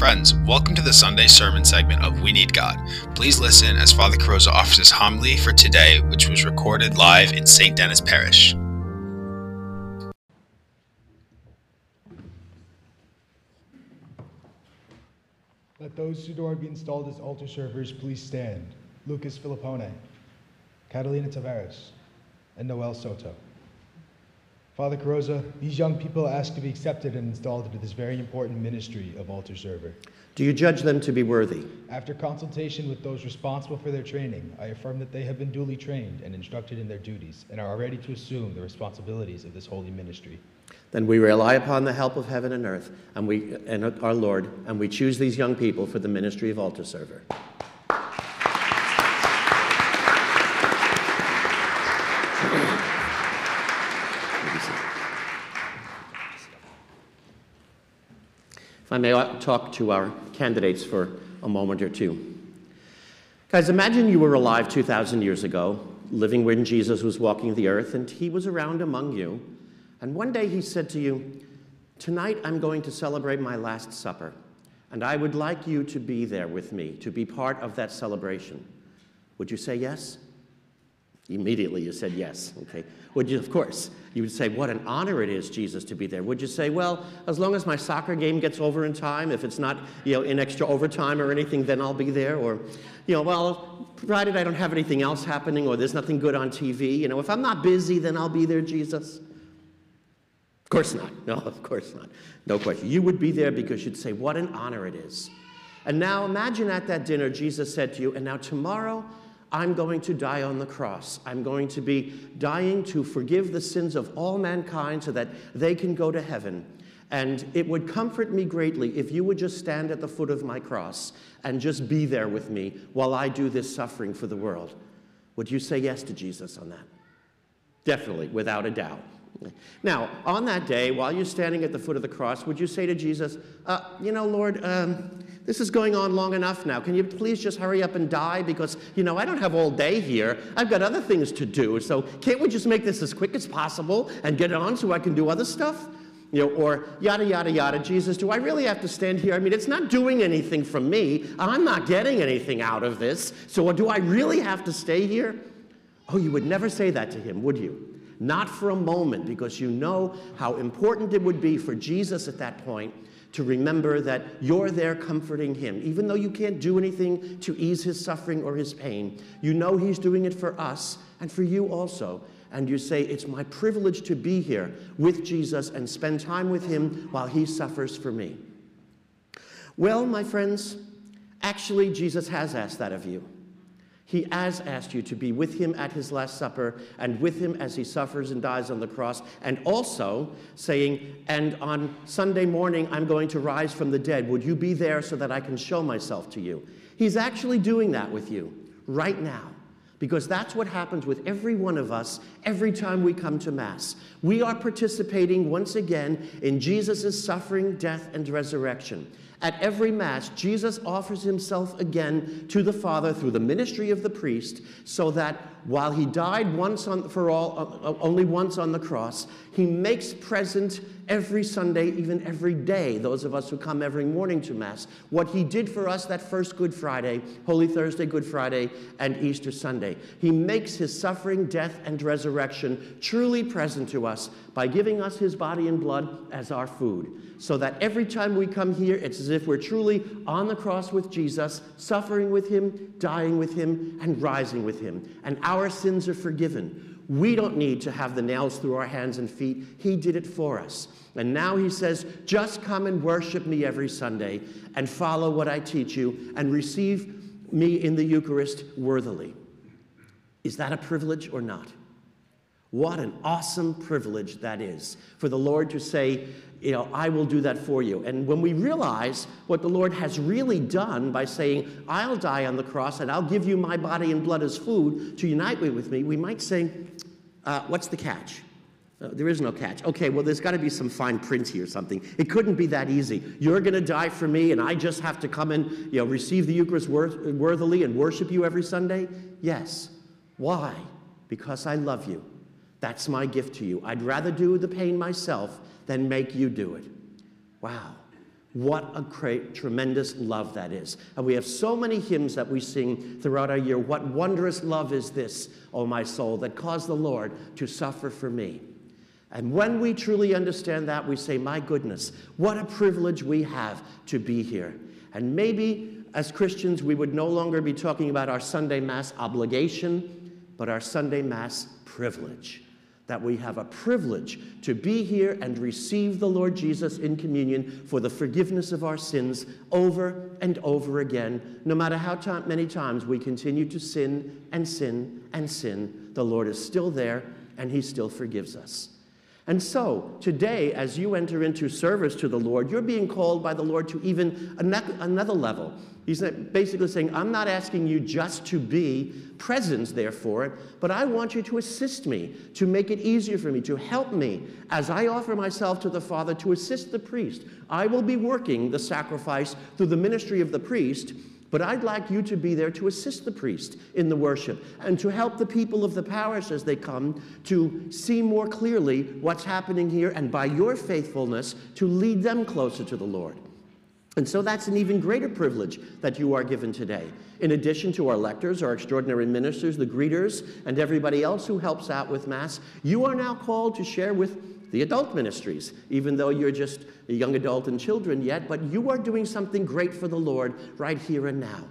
Friends, welcome to the Sunday sermon segment of We Need God. Please listen as Father Carrozza offers his homily for today, which was recorded live in St. Denis Parish. Let those who are being installed as altar servers please stand. Lucas Filippone, Catalina Tavares, and Noel Soto. Father Carrozza, these young people ask to be accepted and installed into this very important ministry of altar server. Do you judge them to be worthy? After consultation with those responsible for their training, I affirm that they have been duly trained and instructed in their duties and are ready to assume the responsibilities of this holy ministry. Then we rely upon the help of heaven and earth and, we, and our Lord, and we choose these young people for the ministry of altar server. If I may talk to our candidates for a moment or two. Guys, imagine you were alive 2,000 years ago, living when Jesus was walking the earth, and he was around among you. And one day he said to you, Tonight I'm going to celebrate my Last Supper, and I would like you to be there with me, to be part of that celebration. Would you say yes? Immediately you said yes, okay. Would you, of course, you would say, What an honor it is, Jesus, to be there. Would you say, Well, as long as my soccer game gets over in time, if it's not, you know, in extra overtime or anything, then I'll be there? Or, you know, well, provided I don't have anything else happening or there's nothing good on TV, you know, if I'm not busy, then I'll be there, Jesus. Of course not. No, of course not. No question. You would be there because you'd say, What an honor it is. And now imagine at that dinner, Jesus said to you, And now tomorrow, I'm going to die on the cross. I'm going to be dying to forgive the sins of all mankind so that they can go to heaven. And it would comfort me greatly if you would just stand at the foot of my cross and just be there with me while I do this suffering for the world. Would you say yes to Jesus on that? Definitely, without a doubt. Now, on that day, while you're standing at the foot of the cross, would you say to Jesus, uh, You know, Lord, um, this is going on long enough now. Can you please just hurry up and die? Because, you know, I don't have all day here. I've got other things to do. So can't we just make this as quick as possible and get it on so I can do other stuff? You know, or yada, yada, yada. Jesus, do I really have to stand here? I mean, it's not doing anything for me. I'm not getting anything out of this. So do I really have to stay here? Oh, you would never say that to him, would you? Not for a moment, because you know how important it would be for Jesus at that point to remember that you're there comforting him. Even though you can't do anything to ease his suffering or his pain, you know he's doing it for us and for you also. And you say, It's my privilege to be here with Jesus and spend time with him while he suffers for me. Well, my friends, actually, Jesus has asked that of you. He has asked you to be with him at his Last Supper and with him as he suffers and dies on the cross, and also saying, And on Sunday morning, I'm going to rise from the dead. Would you be there so that I can show myself to you? He's actually doing that with you right now. Because that's what happens with every one of us every time we come to Mass. We are participating once again in Jesus' suffering, death, and resurrection. At every Mass, Jesus offers himself again to the Father through the ministry of the priest, so that while he died once on, for all, uh, only once on the cross, he makes present every Sunday, even every day, those of us who come every morning to Mass, what he did for us that first Good Friday, Holy Thursday, Good Friday, and Easter Sunday. He makes his suffering, death, and resurrection truly present to us by giving us his body and blood as our food, so that every time we come here, it's if we're truly on the cross with Jesus, suffering with him, dying with him, and rising with him. And our sins are forgiven. We don't need to have the nails through our hands and feet. He did it for us. And now he says, just come and worship me every Sunday and follow what I teach you and receive me in the Eucharist worthily. Is that a privilege or not? What an awesome privilege that is for the Lord to say, you know, I will do that for you. And when we realize what the Lord has really done by saying, I'll die on the cross and I'll give you my body and blood as food to unite with me, we might say, uh, What's the catch? Uh, there is no catch. Okay, well, there's got to be some fine print here or something. It couldn't be that easy. You're going to die for me, and I just have to come and you know, receive the Eucharist worthily and worship you every Sunday? Yes. Why? Because I love you. That's my gift to you. I'd rather do the pain myself than make you do it. Wow. What a great, tremendous love that is. And we have so many hymns that we sing throughout our year. What wondrous love is this, O my soul, that caused the Lord to suffer for me. And when we truly understand that, we say, My goodness, what a privilege we have to be here. And maybe as Christians, we would no longer be talking about our Sunday Mass obligation, but our Sunday Mass privilege that we have a privilege to be here and receive the Lord Jesus in communion for the forgiveness of our sins over and over again. No matter how many times we continue to sin and sin and sin, the Lord is still there and He still forgives us. And so, today, as you enter into service to the Lord, you're being called by the Lord to even another level. He's basically saying, I'm not asking you just to be presence there for it, but I want you to assist me, to make it easier for me, to help me as I offer myself to the Father to assist the priest. I will be working the sacrifice through the ministry of the priest, but I'd like you to be there to assist the priest in the worship and to help the people of the parish as they come to see more clearly what's happening here and by your faithfulness to lead them closer to the Lord. And so that's an even greater privilege that you are given today. In addition to our lectors, our extraordinary ministers, the greeters, and everybody else who helps out with Mass, you are now called to share with the adult ministries, even though you're just a young adult and children yet, but you are doing something great for the Lord right here and now.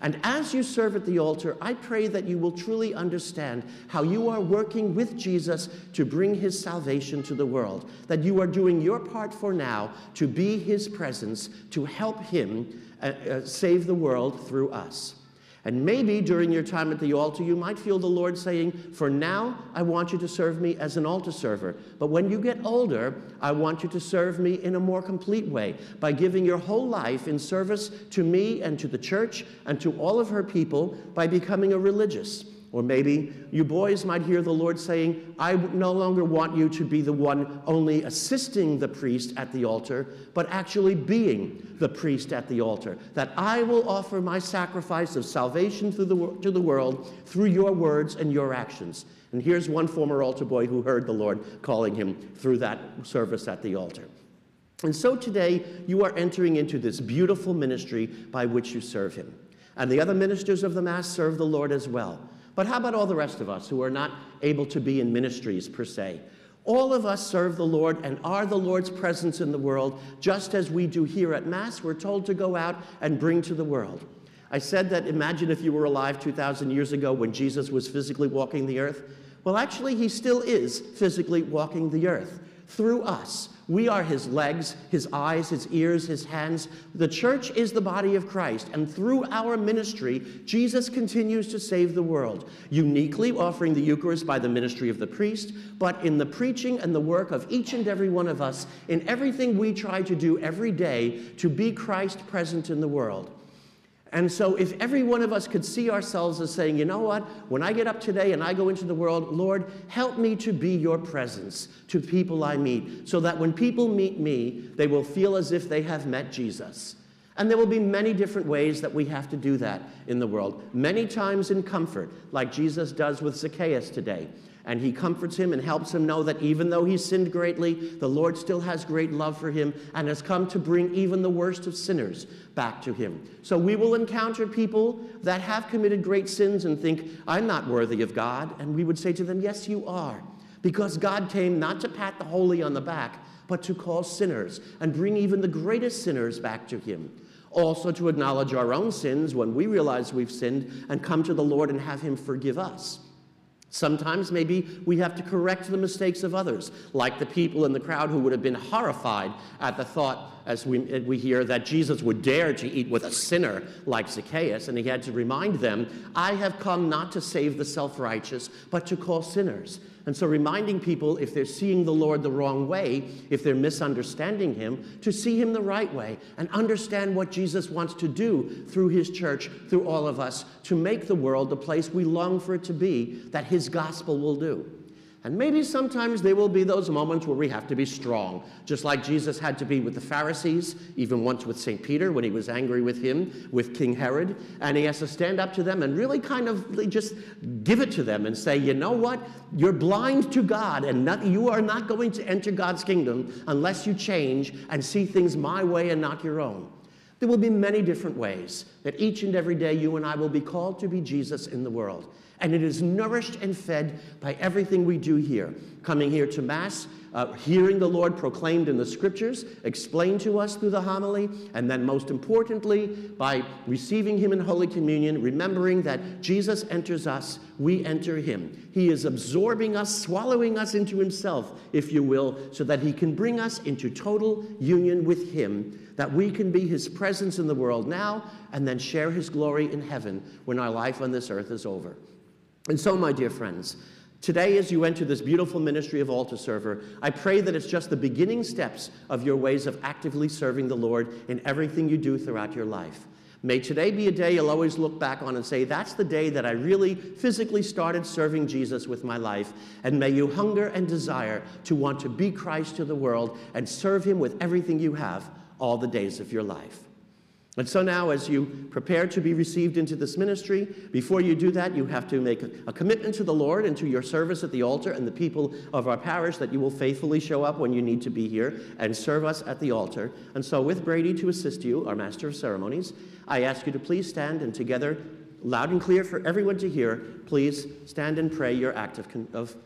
And as you serve at the altar, I pray that you will truly understand how you are working with Jesus to bring his salvation to the world, that you are doing your part for now to be his presence, to help him uh, uh, save the world through us. And maybe during your time at the altar, you might feel the Lord saying, For now, I want you to serve me as an altar server. But when you get older, I want you to serve me in a more complete way by giving your whole life in service to me and to the church and to all of her people by becoming a religious. Or maybe you boys might hear the Lord saying, I no longer want you to be the one only assisting the priest at the altar, but actually being the priest at the altar. That I will offer my sacrifice of salvation the, to the world through your words and your actions. And here's one former altar boy who heard the Lord calling him through that service at the altar. And so today, you are entering into this beautiful ministry by which you serve him. And the other ministers of the Mass serve the Lord as well. But how about all the rest of us who are not able to be in ministries per se? All of us serve the Lord and are the Lord's presence in the world, just as we do here at Mass. We're told to go out and bring to the world. I said that imagine if you were alive 2,000 years ago when Jesus was physically walking the earth. Well, actually, he still is physically walking the earth through us. We are his legs, his eyes, his ears, his hands. The church is the body of Christ, and through our ministry, Jesus continues to save the world, uniquely offering the Eucharist by the ministry of the priest, but in the preaching and the work of each and every one of us, in everything we try to do every day to be Christ present in the world. And so, if every one of us could see ourselves as saying, you know what, when I get up today and I go into the world, Lord, help me to be your presence to people I meet, so that when people meet me, they will feel as if they have met Jesus. And there will be many different ways that we have to do that in the world. Many times in comfort, like Jesus does with Zacchaeus today and he comforts him and helps him know that even though he sinned greatly, the Lord still has great love for him and has come to bring even the worst of sinners back to him. So we will encounter people that have committed great sins and think, I'm not worthy of God. And we would say to them, Yes, you are. Because God came not to pat the holy on the back, but to call sinners and bring even the greatest sinners back to him. Also, to acknowledge our own sins when we realize we've sinned and come to the Lord and have him forgive us. Sometimes maybe we have to correct the mistakes of others, like the people in the crowd who would have been horrified at the thought, as we, eh, we hear, that Jesus would dare to eat with a sinner like Zacchaeus, and he had to remind them, I have come not to save the self righteous, but to call sinners. And so, reminding people if they're seeing the Lord the wrong way, if they're misunderstanding Him, to see Him the right way and understand what Jesus wants to do through His church, through all of us, to make the world the place we long for it to be, that His gospel will do. And maybe sometimes there will be those moments where we have to be strong, just like Jesus had to be with the Pharisees, even once with St. Peter when he was angry with him, with King Herod. And he has to stand up to them and really kind of just give it to them and say, you know what? You're blind to God, and not, you are not going to enter God's kingdom unless you change and see things my way and not your own. There will be many different ways that each and every day you and I will be called to be Jesus in the world. And it is nourished and fed by everything we do here. Coming here to Mass, uh, hearing the Lord proclaimed in the Scriptures, explained to us through the homily, and then most importantly, by receiving Him in Holy Communion, remembering that Jesus enters us, we enter Him. He is absorbing us, swallowing us into Himself, if you will, so that He can bring us into total union with Him, that we can be His presence in the world now, and then share His glory in heaven when our life on this earth is over. And so, my dear friends, today as you enter this beautiful ministry of altar server, I pray that it's just the beginning steps of your ways of actively serving the Lord in everything you do throughout your life. May today be a day you'll always look back on and say, That's the day that I really physically started serving Jesus with my life. And may you hunger and desire to want to be Christ to the world and serve Him with everything you have all the days of your life. And so now, as you prepare to be received into this ministry, before you do that, you have to make a commitment to the Lord and to your service at the altar and the people of our parish that you will faithfully show up when you need to be here and serve us at the altar. And so, with Brady to assist you, our Master of Ceremonies, I ask you to please stand and together, loud and clear for everyone to hear, please stand and pray your act of, of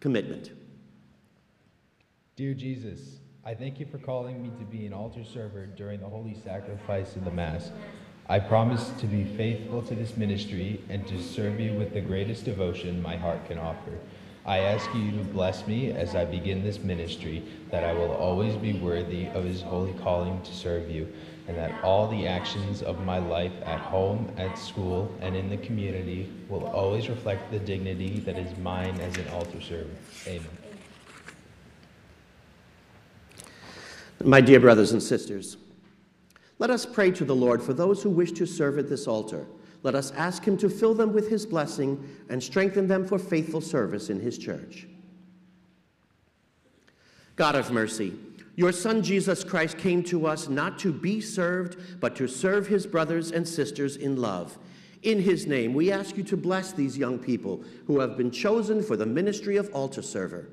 commitment. Dear Jesus, I thank you for calling me to be an altar server during the holy sacrifice of the Mass. I promise to be faithful to this ministry and to serve you with the greatest devotion my heart can offer. I ask you to bless me as I begin this ministry, that I will always be worthy of his holy calling to serve you, and that all the actions of my life at home, at school, and in the community will always reflect the dignity that is mine as an altar server. Amen. My dear brothers and sisters, let us pray to the Lord for those who wish to serve at this altar. Let us ask Him to fill them with His blessing and strengthen them for faithful service in His church. God of mercy, your Son Jesus Christ came to us not to be served, but to serve His brothers and sisters in love. In His name, we ask you to bless these young people who have been chosen for the ministry of altar server.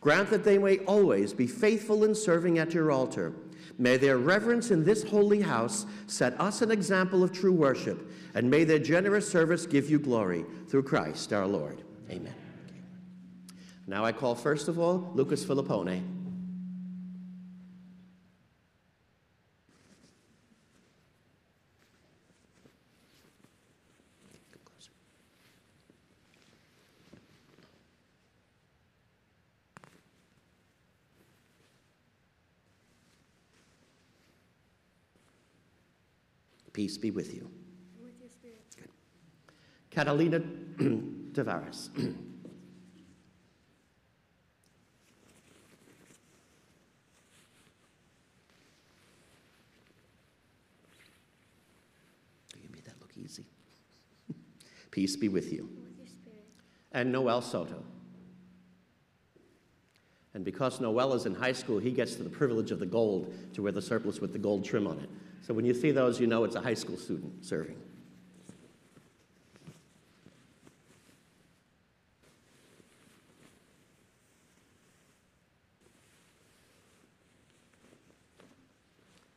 Grant that they may always be faithful in serving at your altar. May their reverence in this holy house set us an example of true worship, and may their generous service give you glory through Christ our Lord. Amen. Now I call first of all Lucas Filippone. Peace be with you. With your spirit. Good. Catalina Tavares. you made that look easy. Peace be with you. With. And Noel Soto. And because Noel is in high school, he gets to the privilege of the gold to wear the surplice with the gold trim on it. So when you see those, you know it's a high school student serving.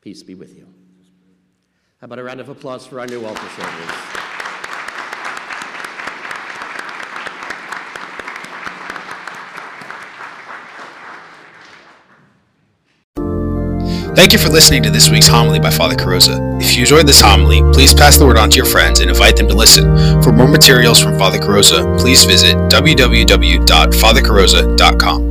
Peace be with you. How about a round of applause for our new altar servers? Thank you for listening to this week's homily by Father Carrozza. If you enjoyed this homily, please pass the word on to your friends and invite them to listen. For more materials from Father Carrozza, please visit www.fathercarrozza.com.